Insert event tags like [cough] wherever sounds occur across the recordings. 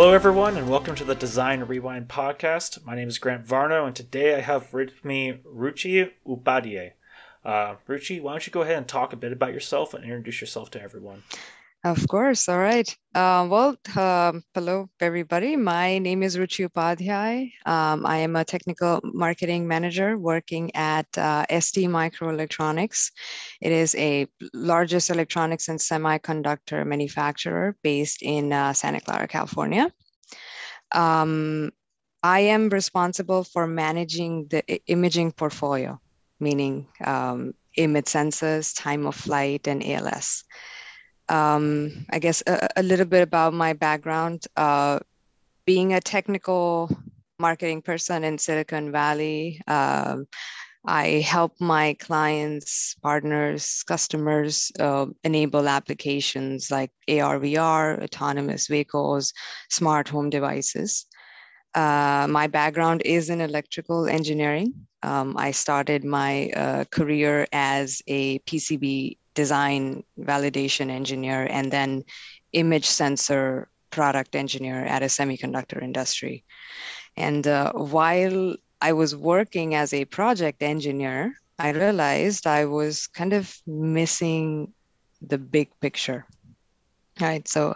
Hello, everyone, and welcome to the Design Rewind podcast. My name is Grant Varno, and today I have with me Ruchi Upadhyay. Uh, Ruchi, why don't you go ahead and talk a bit about yourself and introduce yourself to everyone? Of course. All right. Uh, well, um, hello, everybody. My name is Ruchi Upadhyay. Um, I am a technical marketing manager working at uh, ST Microelectronics. It is a largest electronics and semiconductor manufacturer based in uh, Santa Clara, California. Um, I am responsible for managing the imaging portfolio, meaning um, image sensors, time of flight, and ALS um, I guess a, a, little bit about my background. Uh, being a technical marketing person in Silicon Valley, um, I help my clients, partners, customers uh, enable applications like AR, VR, autonomous vehicles, smart home devices. Uh, my background is in electrical engineering. Um, I started my uh, career as a PCB design validation engineer and then image sensor product engineer at a semiconductor industry. And uh, while I was working as a project engineer, I realized I was kind of missing the big picture. Right. So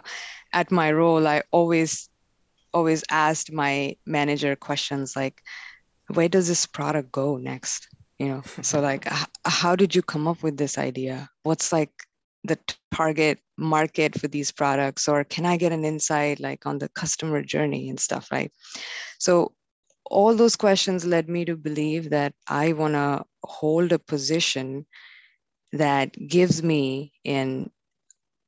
at my role, I always always asked my manager questions like, where does this product go next? You know so like h- how did you come up with this idea? What's like the target market for these products? Or can i get an insight like on the customer journey and stuff right? So all those questions led me to believe that i want to hold a position that gives me an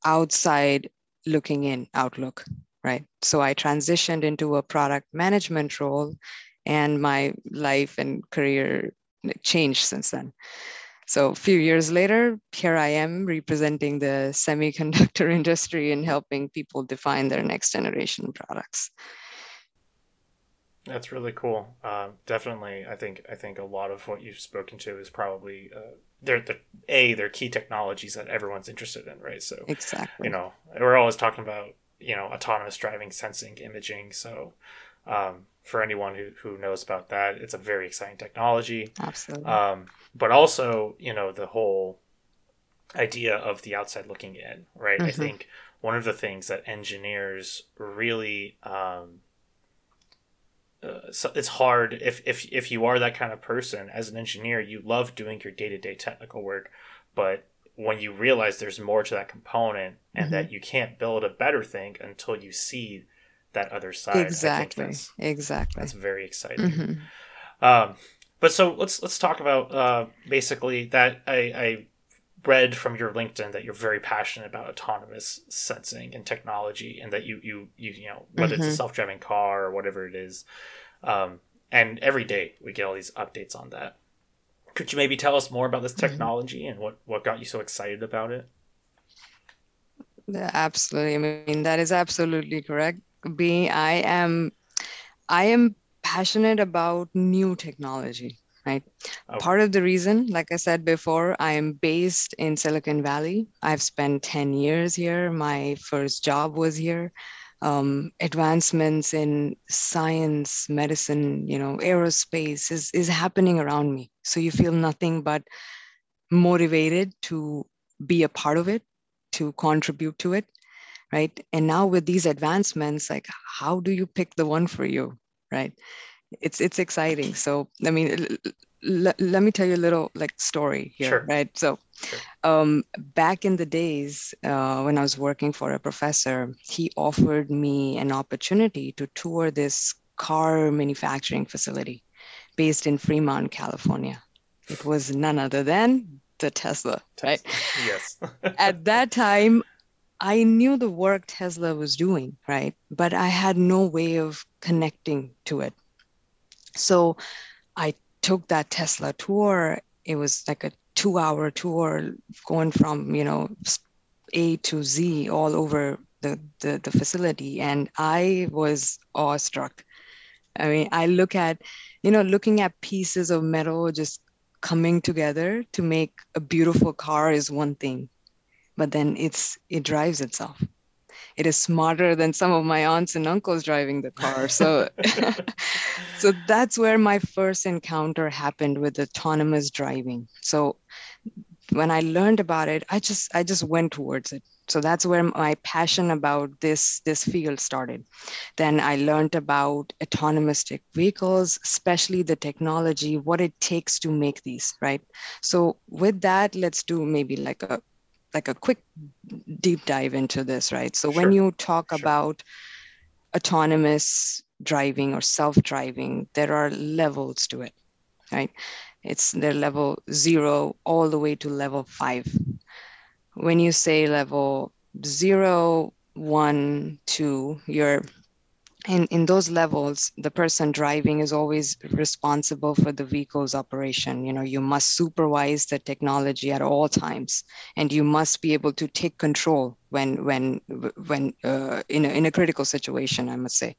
outside looking in outlook right? So i transitioned into a product management role and my life and career changed since then. So a few years later, here I am representing the semiconductor [laughs] industry and helping people define their next generation products. That's really cool. Um, definitely, I think I think a lot of what you've spoken to is probably uh, they're the a they're key technologies that everyone's interested in, right? So exactly, you know, we're always talking about you know autonomous driving, sensing, imaging. So um, for anyone who, who knows about that, it's a very exciting technology. Absolutely. Um, but also, you know, the whole idea of the outside looking in, right? Mm-hmm. I think one of the things that engineers really um, uh, so it's hard if, if if you are that kind of person as an engineer you love doing your day-to-day technical work but when you realize there's more to that component and mm-hmm. that you can't build a better thing until you see that other side. Exactly. That's, exactly. That's very exciting. Mm-hmm. Um, but so let's let's talk about uh, basically that I, I read from your LinkedIn that you're very passionate about autonomous sensing and technology, and that you you you, you know whether mm-hmm. it's a mm-hmm. self driving car or whatever it is, um, and every day we get all these updates on that. Could you maybe tell us more about this mm-hmm. technology mm-hmm. and what what got you so excited about it? Yeah, absolutely. I mean, that is absolutely correct being i am i am passionate about new technology right? Okay. part of the reason like i said before i am based in silicon valley. I've spent 10 years here. My first job was here. Um, advancements in science medicine you know aerospace is, is happening around me. So you feel nothing but motivated to be a part of it to contribute to it right? And now with these advancements like how do you pick the one for you right? It's it's exciting. So i mean l- l- let me tell you a little like story here sure. right? So sure. um, back in the days uh, when i was working for a professor he offered me an opportunity to tour this car manufacturing facility based in fremont california. It was none other than the tesla, tesla. right yes. [laughs] At that time I knew the work Tesla was doing, right? But I had no way of connecting to it. So I took that Tesla tour. It was like a two hour tour going from, you know, A to Z all over the, the, the facility. And I was awestruck. I mean, I look at, you know, looking at pieces of metal just coming together to make a beautiful car is one thing but then it's it drives itself. It is smarter than some of my aunts and uncles driving the car. [laughs] So [laughs] so that's where my first encounter happened with autonomous driving. So when i learned about it i just i just went towards it. So that's where my passion about this this field started. Then i learned about autonomous vehicles especially the technology what it takes to make these right? So with that let's do maybe like a like a quick deep dive into this, right? So sure. when you talk sure. about autonomous driving or self-driving, there are levels to it, right? It's their level zero all the way to level five. When you say level zero, one, two, you're in, in those levels, the person driving is always responsible for the vehicle's operation. You know, you must supervise the technology at all times, and you must be able to take control when when when uh, in a, in a critical situation. I must say,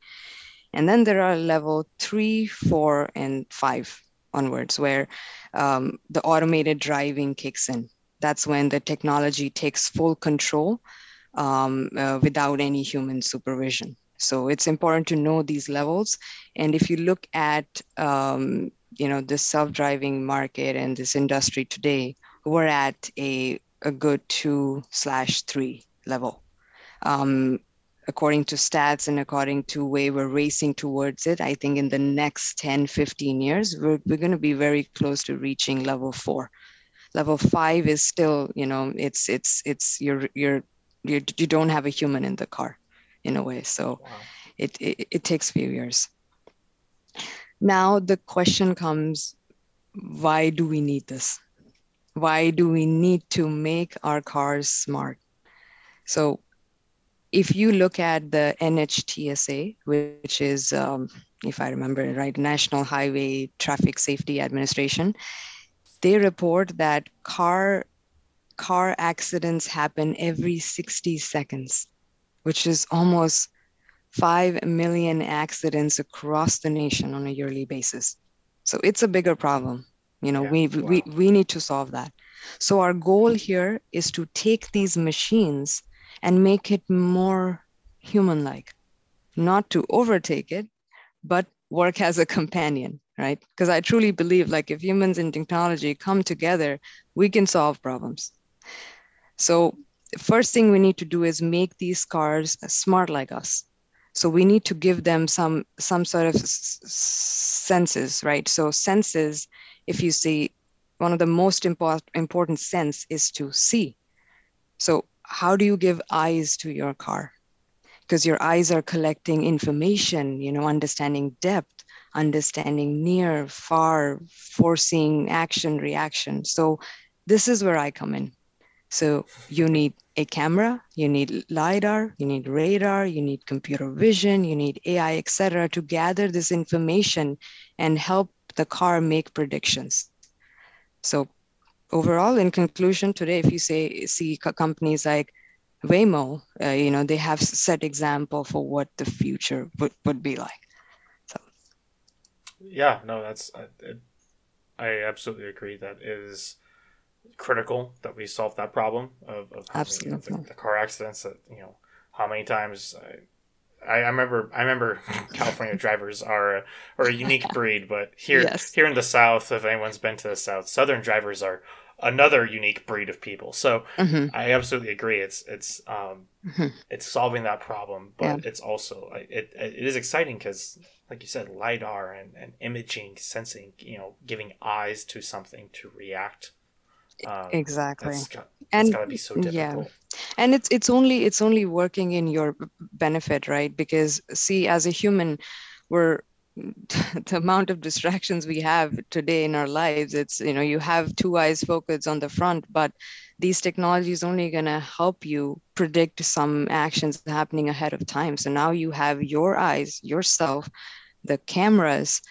and then there are level three, four, and five onwards, where um, the automated driving kicks in. That's when the technology takes full control um, uh, without any human supervision. So it's important to know these levels. And if you look at um, you know the self-driving market and this industry today, we're at a, a good two slash three level. Um, according to stats and according to way we're racing towards it, I think in the next 10, 15 years, we're, we're going to be very close to reaching level four. Level five is still, you know, it's it's it's you're you're, you're you don't have a human in the car in a way. So wow. it, it, it takes a few years. Now the question comes, why do we need this? Why do we need to make our cars smart? So if you look at the NHTSA, which is, um, if I remember right, National Highway Traffic Safety Administration, they report that car car accidents happen every 60 seconds which is almost 5 million accidents across the nation on a yearly basis. So it's a bigger problem. You know, yeah, we, wow. we, we need to solve that. So our goal here is to take these machines and make it more human like, not to overtake it, but work as a companion, right? Because I truly believe like if humans and technology come together, we can solve problems. So first thing we need to do is make these cars smart like us. So we need to give them some some sort of s- senses right? So senses if you see one of the most important important sense is to see. So how do you give eyes to your car? Because your eyes are collecting information you know understanding depth understanding near far forcing action reaction. So this is where i come in so you need a camera, you need LiDAR, you need radar, you need computer vision, you need AI, etc., to gather this information and help the car make predictions. So overall, in conclusion, today, if you say see companies like Waymo, uh, you know, they have set example for what the future would, would be like. So. Yeah, no, that's I, I absolutely agree. That is critical that we solve that problem of, of Absolutely. The, the, car accidents that you know how many times I, I remember I remember [laughs] California drivers are a, are a unique [laughs] breed, but here yes. here in the South, if anyone's been to the South, Southern drivers are another unique breed of people. So mm-hmm. I absolutely agree. It's it's um mm-hmm. it's solving that problem, but yeah. it's also it it is exciting because like you said, lidar and, and imaging, sensing, you know, giving eyes to something to react um, exactly. got, and so yeah. and it's it's only it's only working in your benefit right? Because see as a human we're [laughs] the amount of distractions we have today in our lives it's you know you have two eyes focused on the front but these technologies only going to help you predict some actions happening ahead of time. So now you have your eyes yourself the cameras.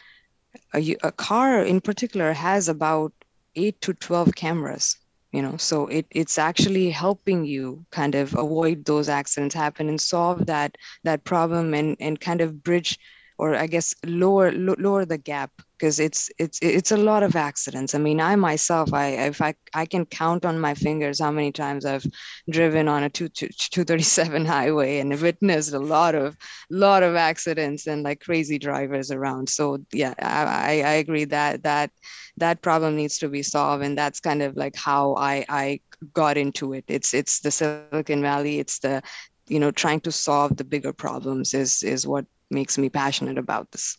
A, a car in particular has about 8 to 12 cameras you know so it, it's actually helping you kind of avoid those accidents happen and solve that that problem and and kind of bridge or i guess lower lo- lower the gap because it's it's it's a lot of accidents. I mean i myself i if i i can count on my fingers how many times i've driven on a 237 [laughs] highway and witnessed a lot of lot of accidents and like crazy drivers around. So yeah i i agree that that that problem needs to be solved and that's kind of like how i i got into it. It's it's the silicon valley. It's the you know trying to solve the bigger problems is is what makes me passionate about this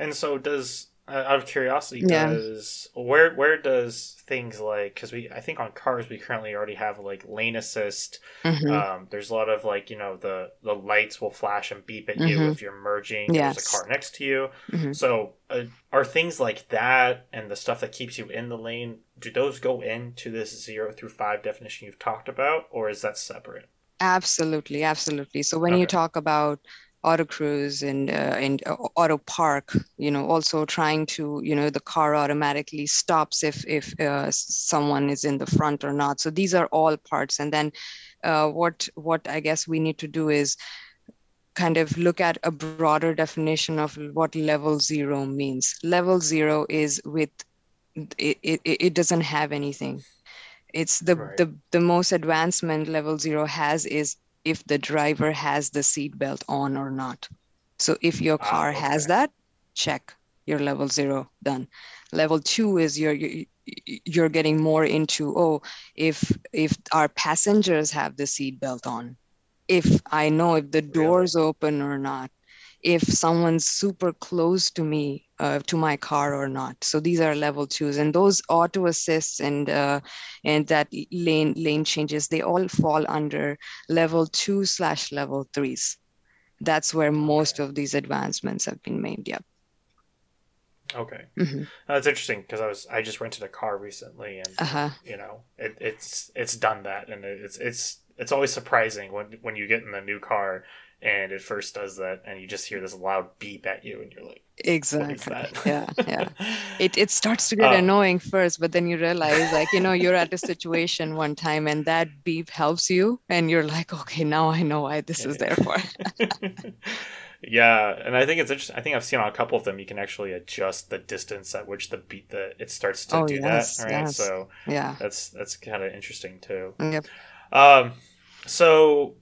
and so does uh, out of curiosity yeah. does where where does things like because we i think on cars we currently already have like lane assist mm-hmm. um, there's a lot of like you know the the lights will flash and beep at mm-hmm. you if you're merging yes. there's a car next to you mm-hmm. so uh, are things like that and the stuff that keeps you in the lane do those go into this zero through five definition you've talked about or is that separate absolutely absolutely so when okay. you talk about auto cruise and uh, and uh, auto park you know also trying to you know the car automatically stops if if uh, someone is in the front or not. So these are all parts. And then uh, what what i guess we need to do is kind of look at a broader definition of what level zero means. Level zero is with it, it, it doesn't have anything. It's the, right. the the most advancement level zero has is if the driver has the seatbelt on or not. So if your ah, car okay. has that, check your level zero done. Level two is you're, you're getting more into oh if if our passengers have the seatbelt on, if I know if the doors really? open or not, if someone's super close to me uh, to my car or not. So these are level twos. And those auto assists and uh, and that lane lane changes they all fall under level two slash level threes. That's where most of these advancements have been made yep Okay, mm-hmm. that's interesting because I was I just rented a car recently, and uh-huh. you know it, it's it's done that, and it's it's it's always surprising when when you get in the new car and it first does that and you just hear this loud beep at you and you're like exactly. yeah yeah. [laughs] It, it starts to get um, annoying first but then you realize like you know you're at a situation one time and that beep helps you and you're like okay now i know why this is there for. [laughs] Yeah and i think it's interesting i think i've seen on a couple of them you can actually adjust the distance at which the beat the it starts to oh, do yes, that right? yes. so yeah. that's that's kind of interesting too. Yep. Um so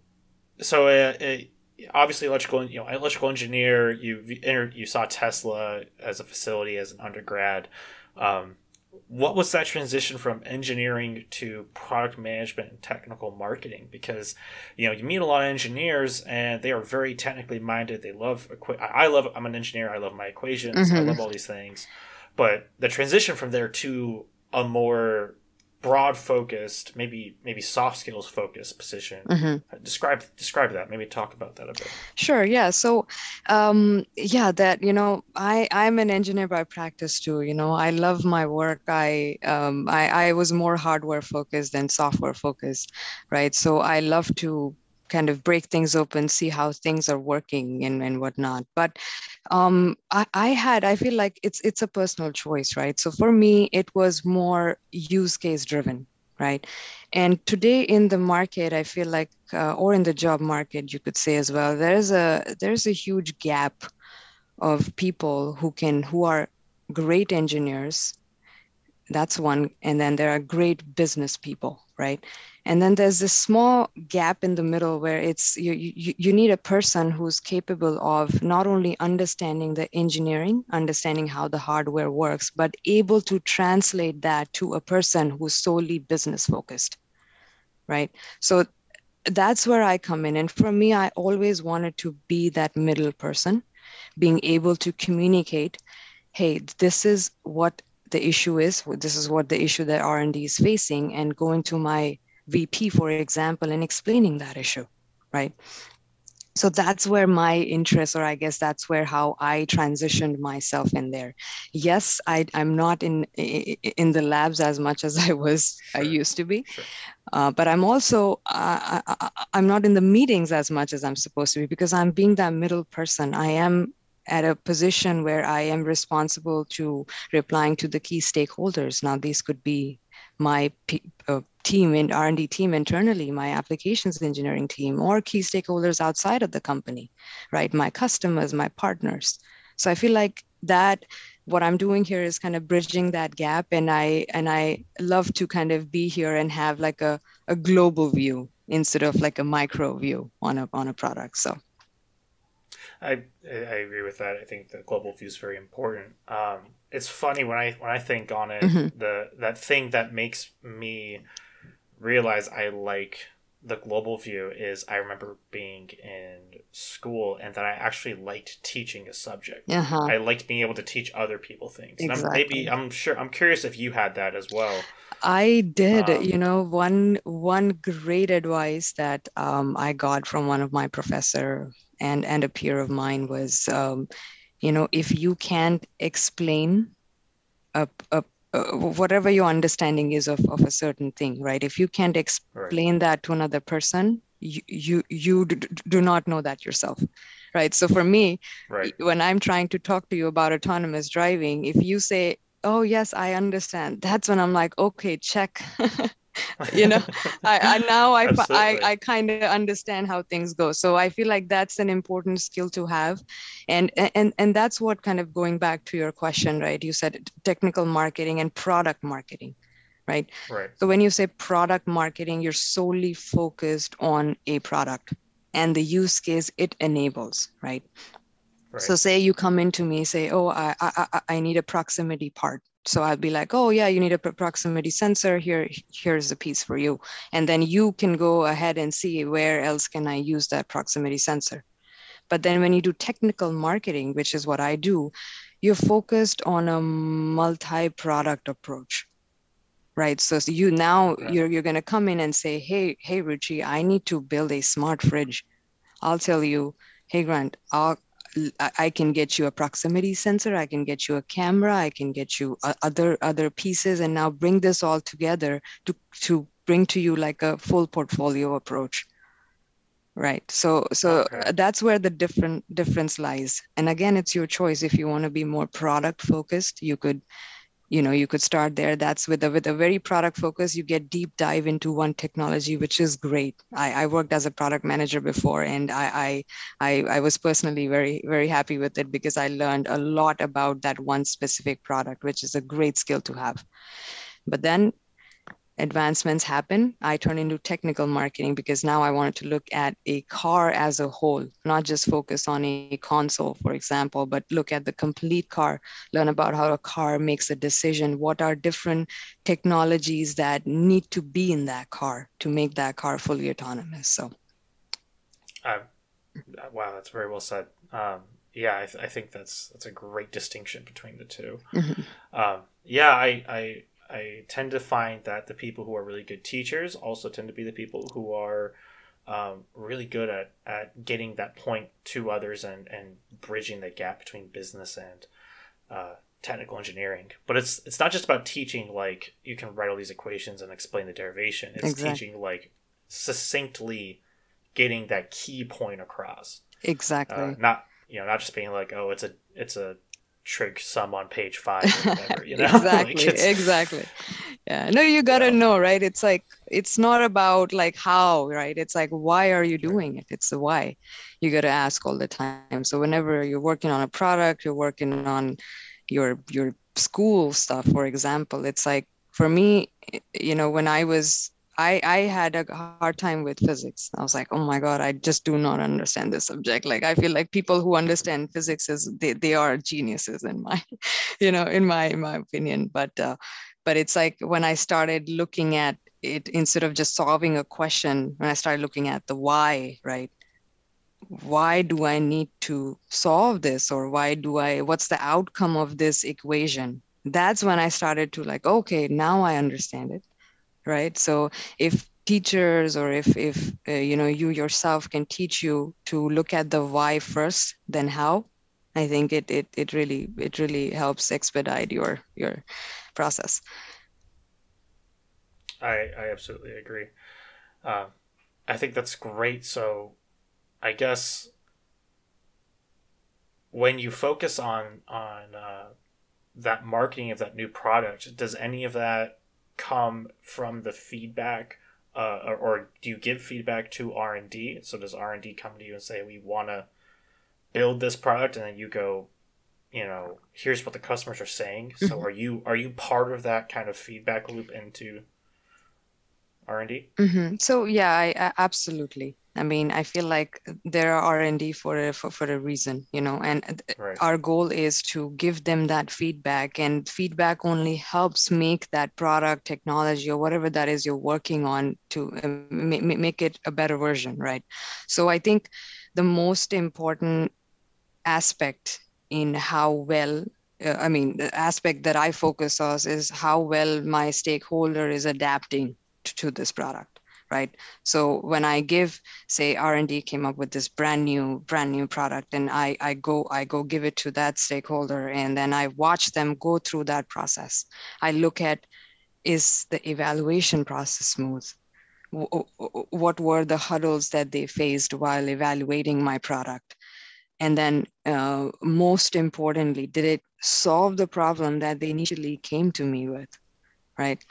so uh, it, obviously electrical you know electrical engineer you entered you saw tesla as a facility as an undergrad. Um, what was that transition from engineering to product management and technical marketing? Because you know you meet a lot of engineers and they are very technically minded. They love i love i'm an engineer. I love my equations. Mm-hmm. i love all these things. But the transition from there to a more broad focused maybe maybe soft skills focused position. Mm-hmm. describe describe that. Maybe talk about that a bit. Sure yeah. So um yeah that you know i i'm an engineer by practice too you know. I love my work. I um i i was more hardware focused than software focused right? So i love to kind of break things open, see how things are working and, and whatnot. But um, I, I had, I feel like it's it's a personal choice, right? So for me, it was more use case driven, right? And today in the market, I feel like, uh, or in the job market, you could say as well, there's a there's a huge gap of people who can who are great engineers. That's one, and then there are great business people, right? And then there's this small gap in the middle where it's you, you you need a person who's capable of not only understanding the engineering understanding how the hardware works but able to translate that to a person who's solely business focused right? So that's where i come in. And for me i always wanted to be that middle person being able to communicate hey this is what the issue is this is what the issue that r&d is facing and go into my VP, for example, in explaining that issue, right? So that's where my interest, or I guess that's where how I transitioned myself in there. Yes, I, I'm not in in the labs as much as [laughs] I was sure. I used to be, sure. uh, but I'm also uh, I, I'm not in the meetings as much as I'm supposed to be because I'm being that middle person. I am at a position where I am responsible to replying to the key stakeholders. Now, these could be my uh, team in r&d team internally my applications engineering team or key stakeholders outside of the company right my customers my partners so i feel like that what i'm doing here is kind of bridging that gap and i and i love to kind of be here and have like a, a global view instead of like a micro view on a on a product so I I agree with that. I think the global view is very important. Um, it's funny when I when I think on it, mm-hmm. the that thing that makes me realize I like the global view is I remember being in school and that I actually liked teaching a subject. Uh-huh. I liked being able to teach other people things. Exactly. I'm, maybe I'm sure I'm curious if you had that as well. I did. Um, you know, one one great advice that um, I got from one of my professor and and a peer of mine was, um, you know, if you can't explain a, a uh, whatever your understanding is of, of a certain thing right if you can't explain right. that to another person you you, you do not know that yourself right so for me right. when i'm trying to talk to you about autonomous driving if you say oh yes i understand that's when i'm like okay check [laughs] [laughs] you know I, I, now i i, I kind of understand how things go. So i feel like that's an important skill to have. And and and that's what kind of going back to your question right? You said technical marketing and product marketing right? Right. So when you say product marketing you're solely focused on a product and the use case it enables right? Right. So say you come into me, say, oh, I, I, I need a proximity part so i'll be like oh yeah you need a proximity sensor. Here here's a piece for you. And then you can go ahead and see where else can i use that proximity sensor. But then when you do technical marketing which is what i do you're focused on a multi-product approach right? So, so you now yeah. you're, you're going to come in and say hey hey ruchi i need to build a smart fridge. I'll tell you hey grant i'll I can get you a proximity sensor, I can get you a camera, I can get you other other pieces, and now bring this all together to to bring to you like a full portfolio approach. Right. So so okay. that's where the different difference lies. And again, it's your choice. If you want to be more product focused, you could you know you could start there. That's with a with a very product focus you get deep dive into one technology which is great. I, I worked as a product manager before and I, I i i was personally very very happy with it because i learned a lot about that one specific product which is a great skill to have. But then advancements happen, I turn into technical marketing because now I wanted to look at a car as a whole, not just focus on a console, for example, but look at the complete car, learn about how a car makes a decision, what are different technologies that need to be in that car to make that car fully autonomous. So, uh, wow, that's very well said. Um, yeah, I, th- I, think that's that's a great distinction between the 2 mm-hmm. um, yeah, I, I I tend to find that the people who are really good teachers also tend to be the people who are um, really good at, at getting that point to others and, and bridging the gap between business and uh, technical engineering. But it's it's not just about teaching like you can write all these equations and explain the derivation. It's exactly. teaching like succinctly getting that key point across. Exactly. Uh, not you know not just being like oh it's a it's a trig some on page [laughs] five or whatever, you know? [laughs] exactly, like exactly. Yeah, no, you gotta yeah. know, right? It's like it's not about like how, right? It's like why are you doing it? It's the why. You gotta ask all the time. So whenever you're working on a product, you're working on your your school stuff, for example, it's like for me, you know, when I was I, I had a hard time with physics. I was like, oh my God, I just do not understand this subject. Like I feel like people who understand physics is they, they are geniuses in my, [laughs] you know, in my in my opinion. But uh, but it's like when I started looking at it instead of just solving a question, when I started looking at the why, right? Why do I need to solve this? Or why do I what's the outcome of this equation? That's when I started to like, okay, now I understand it right? So if teachers or if if uh, you know you yourself can teach you to look at the why first then how i think it it, it really it really helps expedite your your process. I i absolutely agree. Uh, i think that's great. So i guess when you focus on on uh, that marketing of that new product does any of that come from the feedback uh, or, or, do you give feedback to r&d so does r&d come to you and say we want to build this product and then you go you know here's what the customers are saying so mm-hmm. are you are you part of that kind of feedback loop into r&d mm-hmm. so yeah I, I, absolutely i mean i feel like there are r&d for a for, for a reason you know and right. our goal is to give them that feedback and feedback only helps make that product technology or whatever that is you're working on to uh, make it a better version right so i think the most important aspect in how well uh, i mean the aspect that i focus on is how well my stakeholder is adapting to, to this product right? So when i give say r&d came up with this brand new brand new product and i i go i go give it to that stakeholder and then i watch them go through that process. I look at is the evaluation process smooth? What were the hurdles that they faced while evaluating my product? And then uh, most importantly did it solve the problem that they initially came to me with right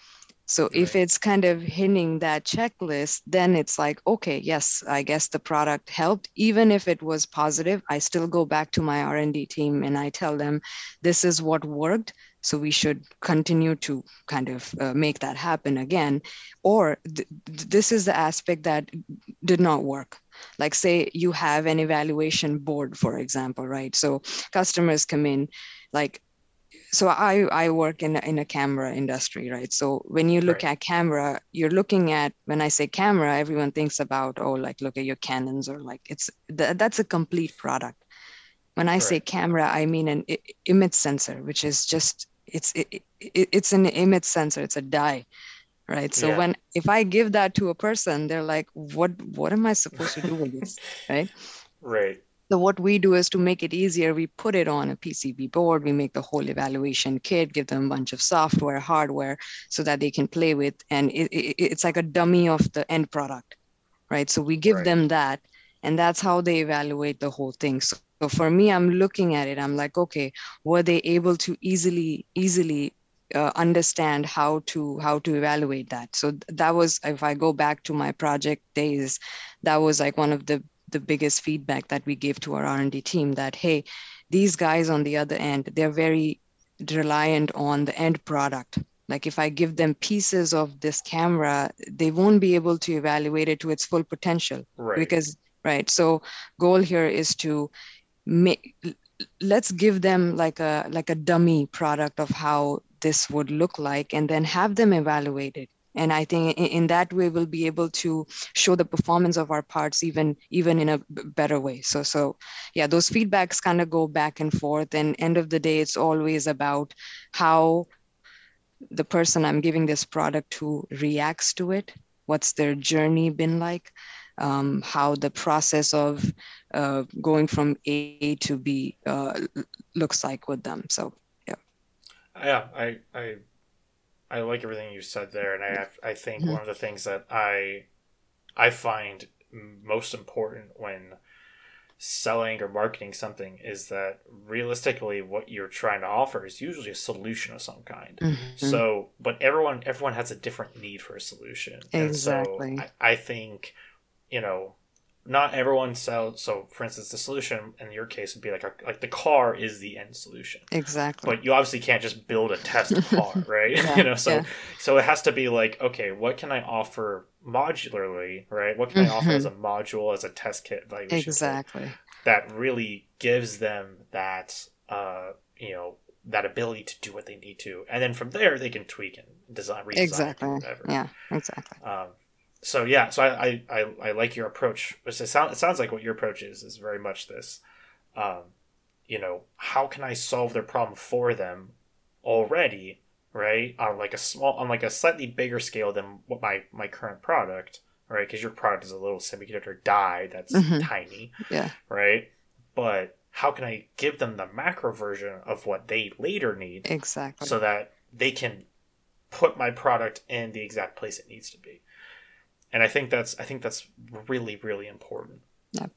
so right. if it's kind of hitting that checklist then it's like okay yes i guess the product helped. Even if it was positive i still go back to my r&d team and i tell them this is what worked. So we should continue to kind of uh, make that happen again. Or th- this is the aspect that did not work. Like say you have an evaluation board for example right? So customers come in like so I, I work in, in a camera industry, right? So when you look right. at camera, you're looking at, when I say camera, everyone thinks about, oh, like look at your Canons or like it's, th- that's a complete product. When I right. say camera, I mean an I- image sensor, which is just, it's, it, it, it's an image sensor, it's a die, right so yeah. when if i give that to a person they're like what what am i supposed to do with this [laughs] right right so what we do is to make it easier we put it on a pcb board we make the whole evaluation kit give them a bunch of software hardware so that they can play with and it, it, it's like a dummy of the end product right? So we give right. them that and that's how they evaluate the whole thing. So so for me i'm looking at it i'm like okay were they able to easily easily uh, understand how to how to evaluate that? So that was if i go back to my project days that was like one of the the biggest feedback that we gave to our r&d team that hey these guys on the other end they're very reliant on the end product. Like if i give them pieces of this camera they won't be able to evaluate it to its full potential. Right. because right so goal here is to make let's give them like a like a dummy product of how this would look like and then have them evaluated and i think in, that way we'll be able to show the performance of our parts even even in a better way. So so yeah those feedbacks kind of go back and forth. And end of the day it's always about how the person i'm giving this product to reacts to it what's their journey been like um, how the process of uh, going from a to b uh, looks like with them. So yeah. yeah, I I I like everything you said there, and I I think mm-hmm. one of the things that I I find most important when selling or marketing something is that realistically what you're trying to offer is usually a solution of some kind mm-hmm. so but everyone everyone has a different need for a solution exactly and so I, I think you know not everyone sells so for instance the solution in your case would be like a, like the car is the end solution. Exactly. But you obviously can't just build a test [laughs] car right? [laughs] Yeah, you know so yeah. so it has to be like okay what can i offer modularly right? What can mm-hmm. i offer as a mm-hmm. module as a test kit like exactly. that really gives them that uh you know that ability to do what they need to? And then from there they can tweak and design redesign exactly. yeah exactly. Um so yeah, so I, I, I, like your approach. It, sound, it sounds like what your approach is is very much this. Um, you know, how can I solve their problem for them already, right? On like a small, on like a slightly bigger scale than what my my current product, right? Because your product is a little semiconductor die that's mm-hmm. tiny, yeah, right. But how can I give them the macro version of what they later need, exactly, so that they can put my product in the exact place it needs to be and I think that's I think that's really really important. Yeah.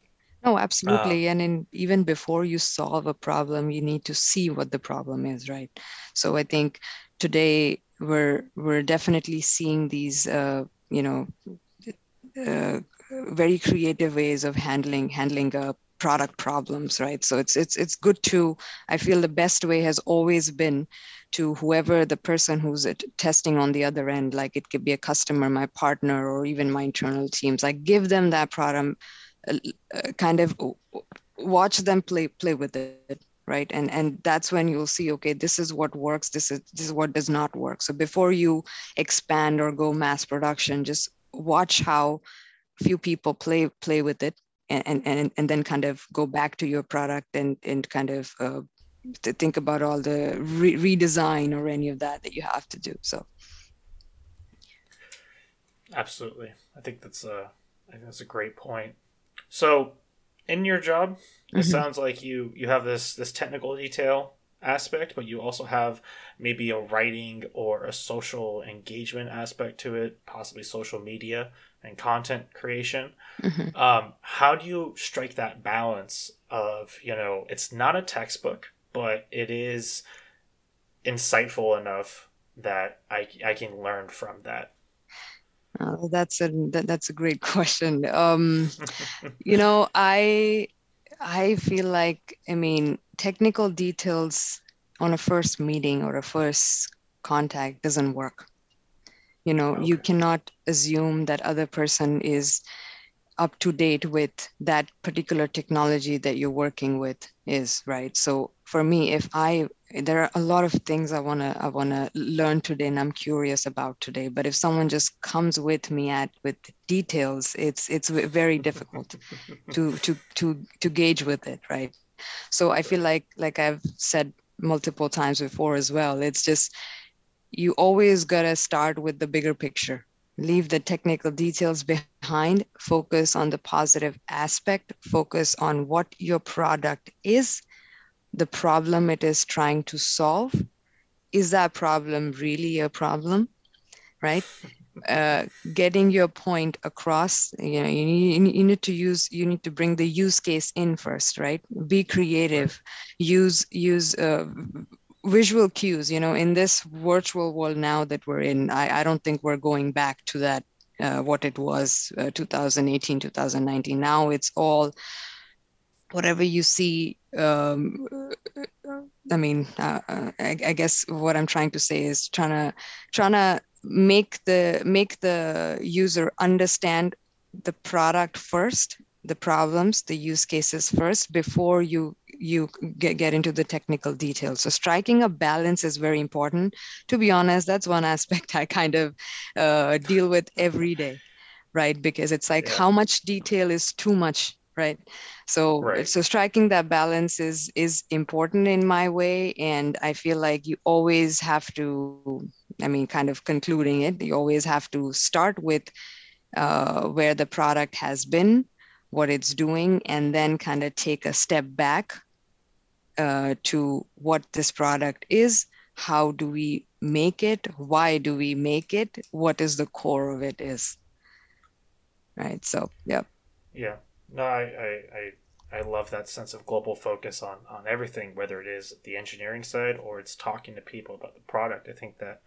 No, absolutely. Uh, and in even before you solve a problem, you need to see what the problem is, right? So I think today we're we're definitely seeing these, uh, you know, uh, very creative ways of handling handling a product problems right so it's it's it's good to i feel the best way has always been to whoever the person who's testing on the other end like it could be a customer my partner or even my internal teams. Like give them that product uh, uh, kind of watch them play play with it right? And and that's when you'll see okay this is what works this is this is what does not work. So before you expand or go mass production just watch how few people play play with it and and and then kind of go back to your product and and kind of uh, to think about all the re- redesign or any of that that you have to do so absolutely i think that's a i think that's a great point so in your job it mm-hmm. sounds like you you have this this technical detail aspect but you also have maybe a writing or a social engagement aspect to it possibly social media and content creation. Mm-hmm. Um, how do you strike that balance of, you know, it's not a textbook, but it is insightful enough that I, I can learn from that? Uh, that's a that, that's a great [laughs] question. Um, you know, I I feel like I mean technical details on a first meeting or a first contact doesn't work you know okay. you cannot assume that other person is up to date with that particular technology that you're working with is right so for me if i there are a lot of things i want to i want to learn today and i'm curious about today. But if someone just comes with me at with details it's it's very difficult [laughs] to to to to gauge with it right? So i feel like like i've said multiple times before as well it's just you always got to start with the bigger picture. Leave the technical details behind. Focus on the positive aspect. Focus on what your product is the problem it is trying to solve. Is that problem really a problem? Right? Uh, getting your point across you know you need, you need to use you need to bring the use case in first right? Be creative. Use use uh, visual cues you know in this virtual world now that we're in i, I don't think we're going back to that uh, what it was uh, 2018 2019 now it's all whatever you see um, i mean uh, uh, I, I, guess what i'm trying to say is trying to trying to make the make the user understand the product first the problems the use cases first before you you get, get into the technical details. So striking a balance is very important. To be honest, that's one [laughs] aspect I kind of uh, deal with every day, right? Because it's like yeah. how much detail is too much, right? So right. so striking that balance is is important in my way, and I feel like you always have to. I mean, kind of concluding it, you always have to start with uh, where the product has been, what it's doing, and then kind of take a step back uh, to what this product is how do we make it why do we make it what is the core of it is right so yeah yeah no i i i, I love that sense of global focus on on everything whether it is the engineering side or it's talking to people about the product i think that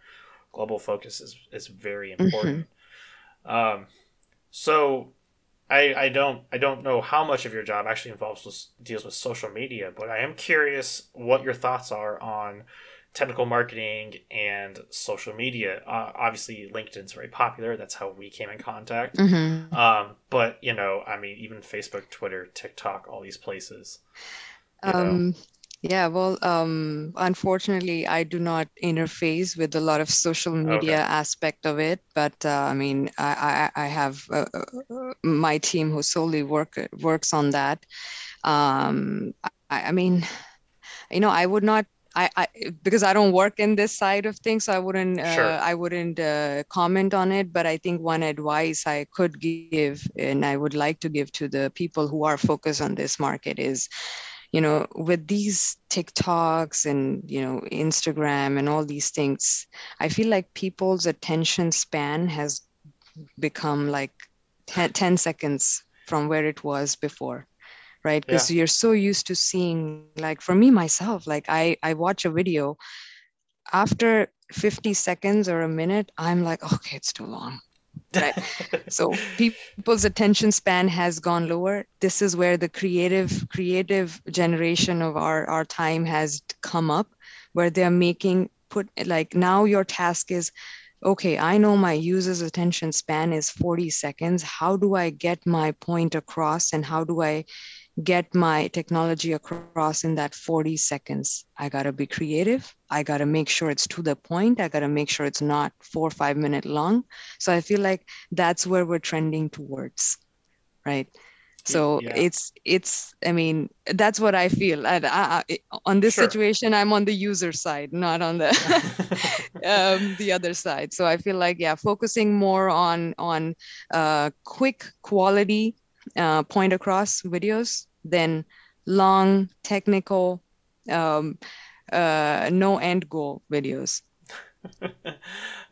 global focus is is very mm-hmm. important mm-hmm. um so I, I don't I don't know how much of your job actually involves with, deals with social media, but I am curious what your thoughts are on technical marketing and social media. Uh, obviously, LinkedIn's very popular. That's how we came in contact. Mm-hmm. Um, but you know, I mean, even Facebook, Twitter, TikTok, all these places. Um, know. Yeah, well, um, unfortunately, I do not interface with a lot of social media okay. aspect of it. But uh, I mean, I, I, I have uh, uh, my team who solely work works on that. Um, I, I mean, you know, I would not I, I, because I don't work in this side of things, so I wouldn't uh, sure. I wouldn't uh, comment on it. But I think one advice I could give, and I would like to give to the people who are focused on this market is, you know with these tiktoks and you know instagram and all these things i feel like people's attention span has become like 10, 10 seconds from where it was before right? Because yeah. you're so used to seeing like for me myself like i i watch a video after 50 seconds or a minute i'm like okay it's too long right? [laughs] So people's attention span has gone lower. This is where the creative creative generation of our our time has come up where they're making put like now your task is okay i know my user's attention span is 40 seconds. How do i get my point across and how do i get my technology across in that 40 seconds. I got to be creative. I got to make sure it's to the point. I got to make sure it's not four or five minute long. So I feel like that's where we're trending towards, right? So yeah. it's it's I mean that's what I feel. I, I, on this sure. situation, I'm on the user side, not on the [laughs] um, the other side. So I feel like yeah, focusing more on on uh, quick quality uh, point across videos than long technical um, uh, no end goal videos. [laughs]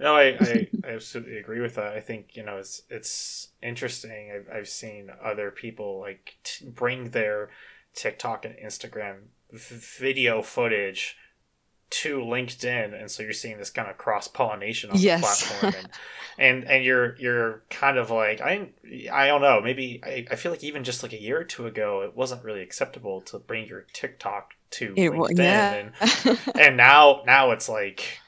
No I, I, I, absolutely agree with that. I think you know it's it's interesting. I've, I've seen other people like t- bring their tiktok and instagram v- video footage to LinkedIn, and so you're seeing this kind of cross pollination on yes. the platform, and, [laughs] and and you're you're kind of like I I don't know maybe I, I feel like even just like a year or two ago it wasn't really acceptable to bring your TikTok to it, LinkedIn, yeah. and [laughs] and now now it's like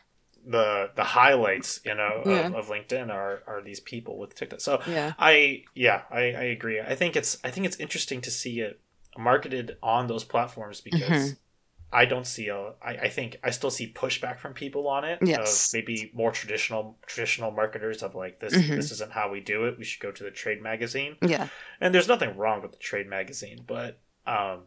the the highlights you know yeah. of, of, LinkedIn are are these people with TikTok. So yeah. I yeah I, I agree. I think it's I think it's interesting to see it marketed on those platforms because. Mm-hmm I don't see a. I, I think I still see pushback from people on it. Yes. Of maybe more traditional traditional marketers of like this. Mm-hmm. This isn't how we do it. We should go to the trade magazine. Yeah. And there's nothing wrong with the trade magazine, but um,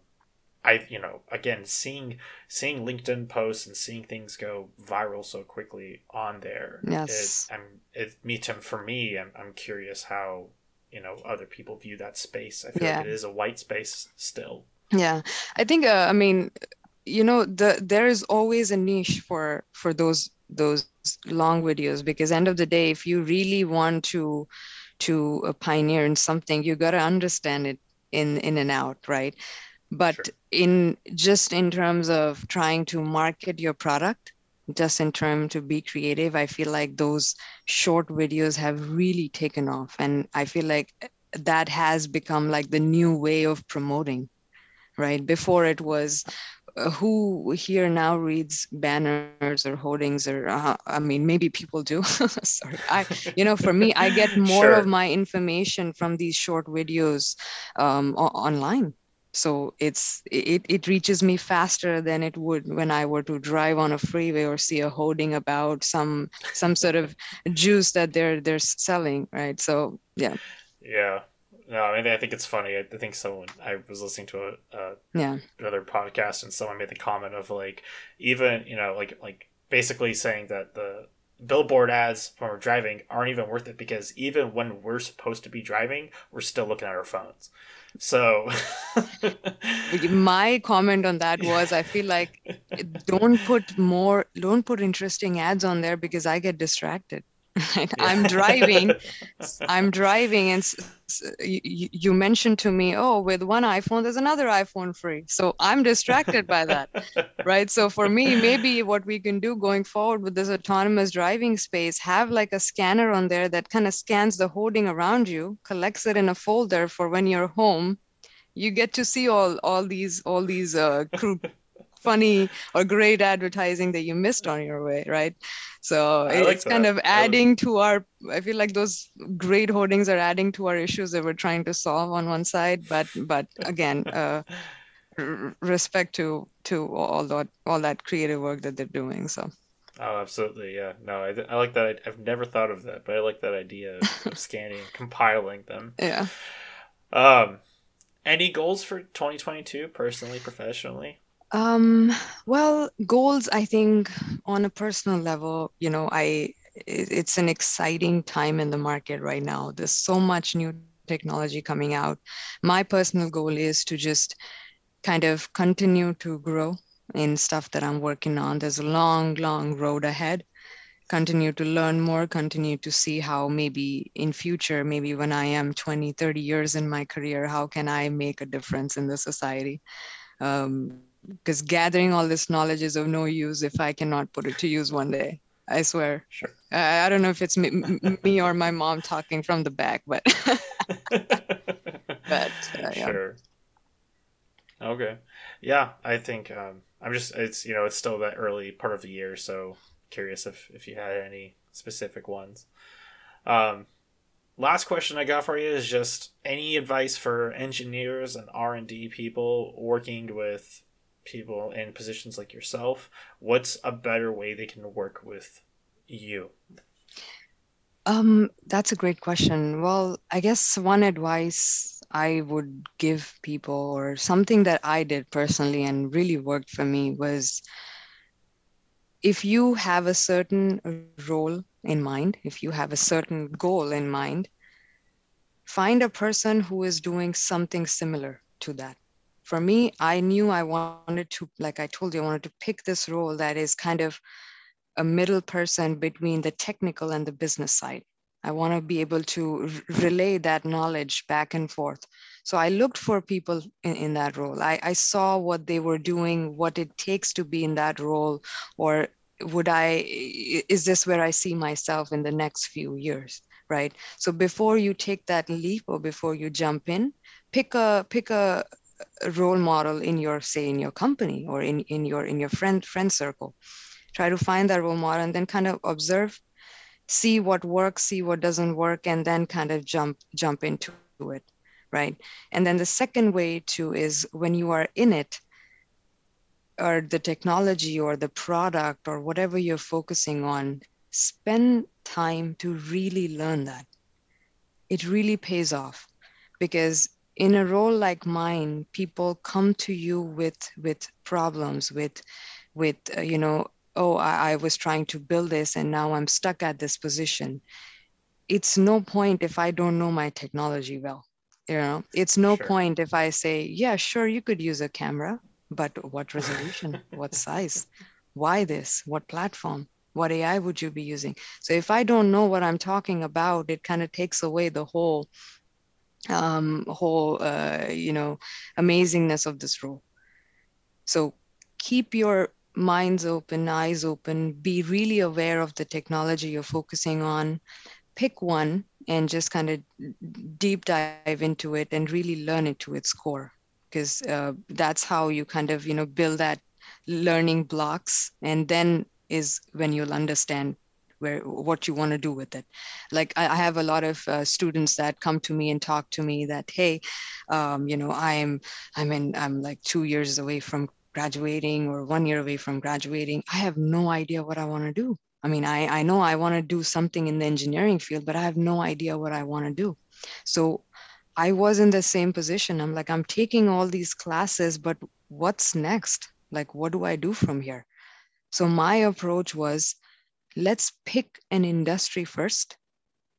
I you know again seeing seeing LinkedIn posts and seeing things go viral so quickly on there. Yes. It, I'm it me to for me. I'm I'm curious how you know other people view that space. I feel yeah. like it is a white space still. Yeah, I think. Uh, I mean, you know the there is always a niche for for those those long videos because end of the day if you really want to to uh, pioneer in something you got to understand it in in and out right? But sure. in just in terms of trying to market your product just in terms to be creative i feel like those short videos have really taken off. And i feel like that has become like the new way of promoting right? Before it was who here now reads banners or hoardings or uh, i mean maybe people do. [laughs] Sorry. I you know for me i get [laughs] more sure. of my information from these short videos um, o- online. So it's it, it reaches me faster than it would when i were to drive on a freeway or see a hoarding about some some sort of juice that they're they're selling right? So yeah. Yeah no, I mean I think it's funny. I think someone I was listening to a, a yeah another podcast and someone made the comment of like even you know like like basically saying that the billboard ads when we're driving aren't even worth it because even when we're supposed to be driving, we're still looking at our phones. So my comment on that was I feel like don't put more don't put interesting ads on there because I get distracted. [laughs] I'm driving. [laughs] I'm driving, and you, you mentioned to me, oh, with one iPhone, there's another iPhone free. So I'm distracted by that, [laughs] right? So for me, maybe what we can do going forward with this autonomous driving space, have like a scanner on there that kind of scans the hoarding around you, collects it in a folder for when you're home. You get to see all all these all these uh, funny or great advertising that you missed on your way, right? So I it's like kind of adding to our. I feel like those great hoardings are adding to our issues that we're trying to solve on one side, but but again, uh, r- respect to to all that all that creative work that they're doing. So. Oh, absolutely. Yeah. No, I, I like that. I've never thought of that, but I like that idea of, of [laughs] scanning, compiling them. Yeah. Um, any goals for 2022, personally, professionally? Um, well, goals, I think on a personal level, you know, I it's an exciting time in the market right now. There's so much new technology coming out. My personal goal is to just kind of continue to grow in stuff that I'm working on. There's a long, long road ahead. Continue to learn more, continue to see how maybe in future, maybe when I am 20, 30 years in my career, how can I make a difference in the society? Um, because gathering all this knowledge is of no use if I cannot put it to use one day. I swear. Sure. I, I don't know if it's me, me or my mom talking from the back, but. [laughs] but uh, yeah. Sure. Okay. Yeah, I think um, I'm just it's you know it's still that early part of the year, so curious if if you had any specific ones. Um, last question I got for you is just any advice for engineers and R and D people working with people in positions like yourself. What's a better way they can work with you? Um, that's a great question. Well, I guess one advice I would give people, or something that I did personally and really worked for me, was if you have a certain role in mind, if you have a certain goal in mind, find a person who is doing something similar to that. For me, I knew I wanted to, like I told you, I wanted to pick this role that is kind of a middle person between the technical and the business side. I want to be able to relay that knowledge back and forth. So I looked for people in, in that role. I, I saw what they were doing, what it takes to be in that role, or would I, is this where I see myself in the next few years? Right. So before you take that leap or before you jump in, pick a pick a role model in your say in your company or in, in your in your friend friend circle. Try to find that role model and then kind of observe see what works see what doesn't work and then kind of jump jump into it right? And then the second way too is when you are in it or the technology or the product or whatever you're focusing on spend time to really learn that. It really pays off because in a role like mine people come to you with with problems with with uh, you know oh, I, I was trying to build this and now I'm stuck at this position. It's no point if I don't know my technology well. You know, it's no sure. point if I say, yeah, sure, you could use a camera, but what resolution, what size, why this, what platform, what AI would you be using? So if I don't know what I'm talking about, it kind of takes away the whole, um, whole, uh, you know, amazingness of this role. So keep your minds open, eyes open, be really aware of the technology you're focusing on, pick one and just kind of deep dive into it and really learn it to its core because uh, that's how you kind of you know build that learning blocks and then is when you'll understand where what you want to do with it like i, I have a lot of uh, students that come to me and talk to me that hey um, you know i'm i'm in i'm like two years away from graduating or one year away from graduating, I have no idea what I want to do. I mean, I, I know I want to do something in the engineering field, but I have no idea what I want to do. So I was in the same position. I'm like, I'm taking all these classes, but what's next? Like, what do I do from here? So my approach was let's pick an industry first.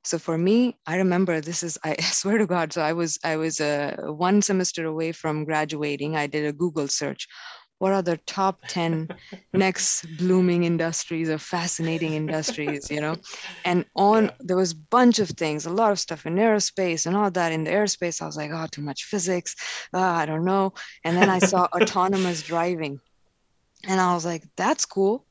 So for me i remember this is i [laughs] swear to god so i was i was uh, one semester away from graduating. I did a google search. What are the top 10 [laughs] next blooming industries or fascinating industries you know? And on yeah. there was a bunch of things a lot of stuff in aerospace and all that in the aerospace. I was like oh too much physics. Uh, i don't know. And then i saw [laughs] autonomous driving. And i was like that's cool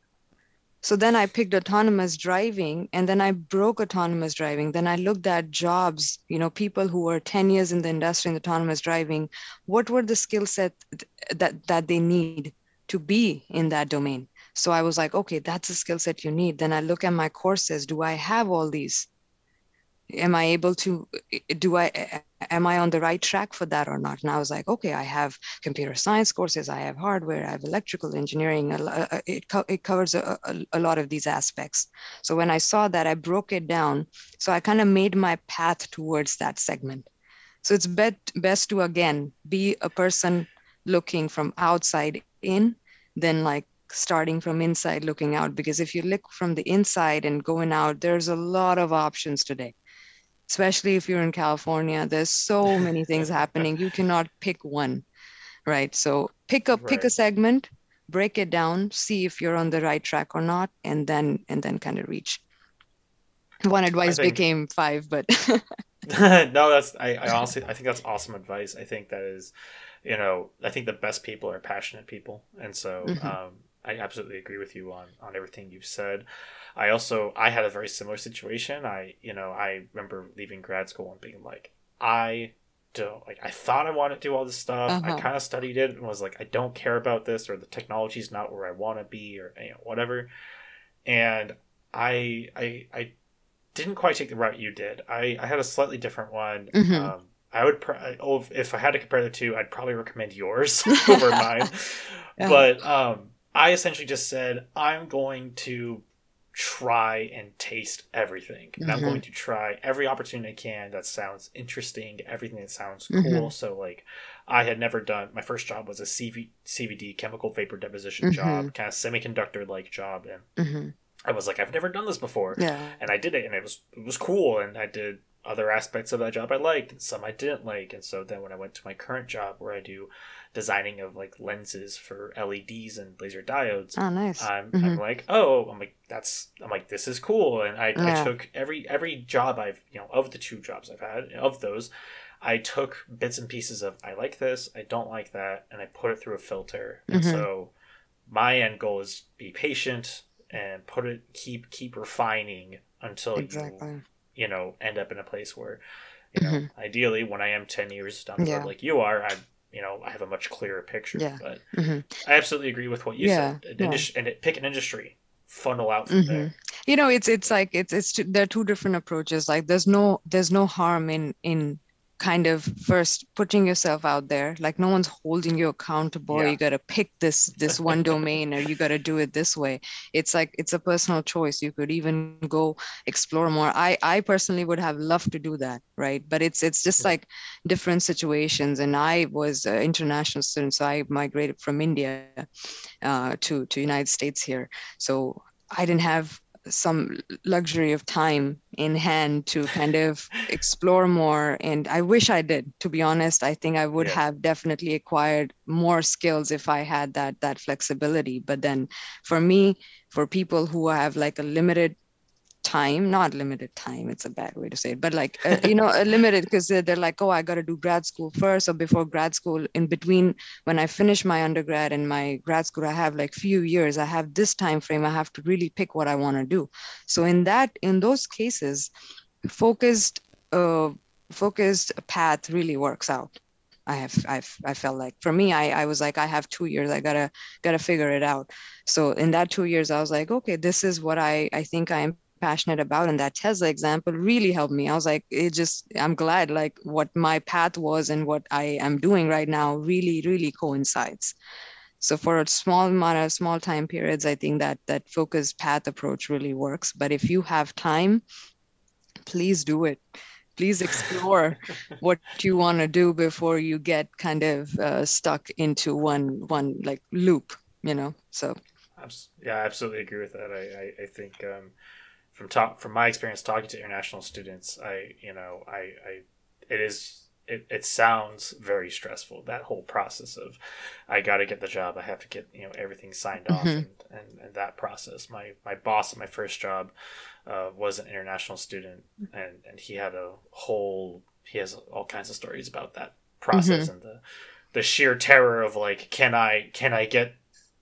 so then I picked autonomous driving and then I broke autonomous driving. Then I looked at jobs, you know, people who were 10 years in the industry in autonomous driving. What were the skill set that, that they need to be in that domain? So I was like, okay, that's a skill set you need. Then I look at my courses. Do I have all these? am i able to do i am i on the right track for that or not? And i was like okay i have computer science courses i have hardware i have electrical engineering uh, uh, it, co- it covers a, a, a lot of these aspects. So when i saw that i broke it down. So i kind of made my path towards that segment. So it's bet, best to again be a person looking from outside in than like starting from inside looking out. Because if you look from the inside and going out there's a lot of options today especially if you're in California. There's so many [laughs] things happening. You cannot pick one, right? So pick up, right. pick a segment, break it down, see if you're on the right track or not, and then and then kind of reach. One advice think, became five, but [laughs] [laughs] no, that's I, I honestly I think that's awesome advice. I think that is, you know, I think the best people are passionate people, and so mm-hmm. um, I absolutely agree with you on on everything you've said. I also I had a very similar situation. I you know I remember leaving grad school and being like I don't like I thought I wanted to do all this stuff. Uh-huh. I kind of studied it and was like I don't care about this or the technology's not where I want to be or you know whatever. And I I I didn't quite take the route you did. I, I had a slightly different one. Mm-hmm. Um, I would, pr- oh, if I had to compare the two, I'd probably recommend yours [laughs] [laughs] over mine. Yeah. But um, I essentially just said, I'm going to try and taste everything. And mm-hmm. I'm going to try every opportunity I can that sounds interesting, everything that sounds cool. Mm-hmm. So, like, I had never done, my first job was a CV, CVD, chemical vapor deposition mm-hmm. job, kind of semiconductor like job. And mm-hmm. I was like, I've never done this before. Yeah. And I did it and it was it was cool and I did other aspects of that job I liked and some I didn't like. And so then when I went to my current job where I do designing of like lenses for LEDs and laser diodes. Oh nice. I'm, mm-hmm. I'm like, oh, I'm like that's I'm like this is cool. And I, yeah. I took every every job I've you know, of the two jobs I've had, of those, I took bits and pieces of I like this, I don't like that, and I put it through a filter. And mm-hmm. so my end goal is be patient, and put it keep keep refining until exactly. you you know end up in a place where you know mm-hmm. ideally when I am ten years down the yeah. road like you are I you know I have a much clearer picture. Yeah. But mm-hmm. I absolutely agree with what you yeah. said. An yeah. and it, pick an industry funnel out from mm-hmm. there you know it's it's like it's it's there are two different approaches like there's no there's no harm in in kind of first putting yourself out there. Like no one's holding you accountable. Yeah. you got to pick this this one domain or you got to do it this way. It's like it's a personal choice. You could even go explore more. I i personally would have loved to do that right? But it's it's just yeah. like different situations. And i was an international student so i migrated from india uh, to to united states here. So i didn't have some luxury of time in hand to kind of [laughs] explore more and i wish i did to be honest i think i would yeah. have definitely acquired more skills if i had that that flexibility but then for me for people who have like a limited time not limited time it's a bad way to say it but like uh, you know [laughs] limited because they're, they're, like oh i got to do grad school first or before grad school in between when i finish my undergrad and my grad school i have like few years i have this time frame i have to really pick what i want to do. So in that in those cases focused uh, focused path really works out. I have I've I felt like for me I I was like I have two years I gotta gotta figure it out. So in that two years I was like okay this is what I I think I am passionate about and that tesla example really helped me. I was like it just i'm glad like what my path was and what i am doing right now really really coincides. So for a small amount of small time periods i think that that focused path approach really works. But if you have time please do it. Please explore [laughs] what you want to do before you get kind of uh, stuck into one one like loop you know so. Yeah i absolutely agree with that. I i, I think um, from talk from my experience talking to international students, I you know I, I it is it, it sounds very stressful that whole process of I got to get the job I have to get you know everything signed mm-hmm. off and, and, and, that process my my boss at my first job uh, was an international student and and he had a whole he has all kinds of stories about that process mm-hmm. and the the sheer terror of like can I can I get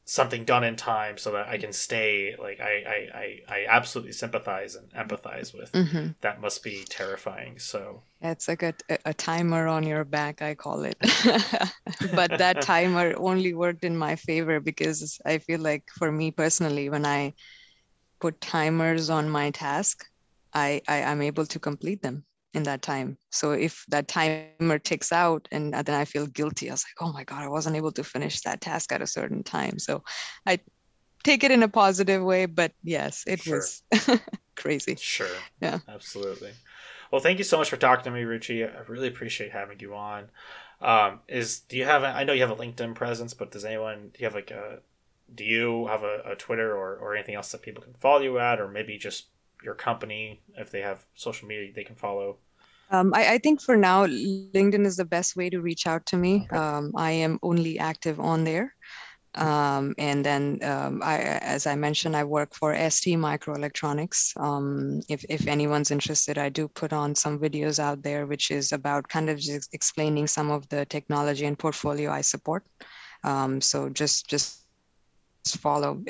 something done in time so that I can stay. Like I, I, I, I absolutely sympathize and empathize with. Mm-hmm. That must be terrifying. So it's like a, a timer on your back, I call it. [laughs] [laughs] but that [laughs] timer only worked in my favor because I feel like for me personally, when I put timers on my task, I, I I'm able to complete them in that time. So if that timer ticks out and then I feel guilty, I was like, oh my God, I wasn't able to finish that task at a certain time. So I take it in a positive way, but yes, it sure. was [laughs] crazy. Sure. Yeah. Absolutely. Well, thank you so much for talking to me, Ruchi. I really appreciate having you on. Um, is do you have? A, I know you have a LinkedIn presence, but does anyone? Do you have like a? Do you have a, a Twitter or, or anything else that people can follow you at, or maybe just your company if they have social media they can follow? Um, I, I, think for now, LinkedIn is the best way to reach out to me. Um, I am only active on there. Um, and then, um, I, as I mentioned, I work for ST Microelectronics. Um, if, if anyone's interested, I do put on some videos out there, which is about kind of just explaining some of the technology and portfolio I support. Um, so just just follow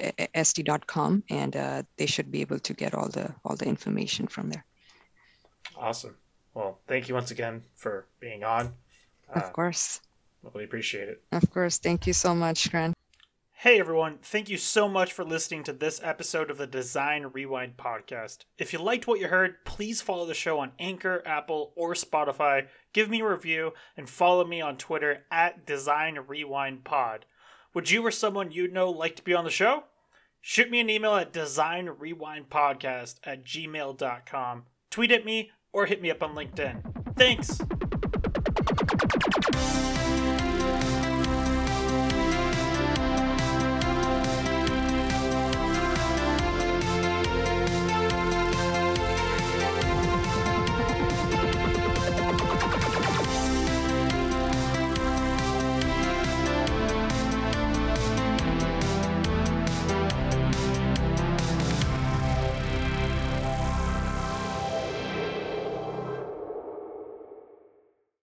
st.com and uh, they should be able to get all the all the information from there. Awesome. Well, thank you once again for being on. Uh, of course. Really appreciate it. Of course. Thank you so much, Grant. Hey everyone, thank you so much for listening to this episode of the Design Rewind podcast. If you liked what you heard, please follow the show on Anchor, Apple, or Spotify. Give me a review and follow me on Twitter at Design Rewind Pod. Would you or someone you know like to be on the show? Shoot me an email at designrewindpodcast at gmail.com. Tweet at me or hit me up on LinkedIn. Thanks!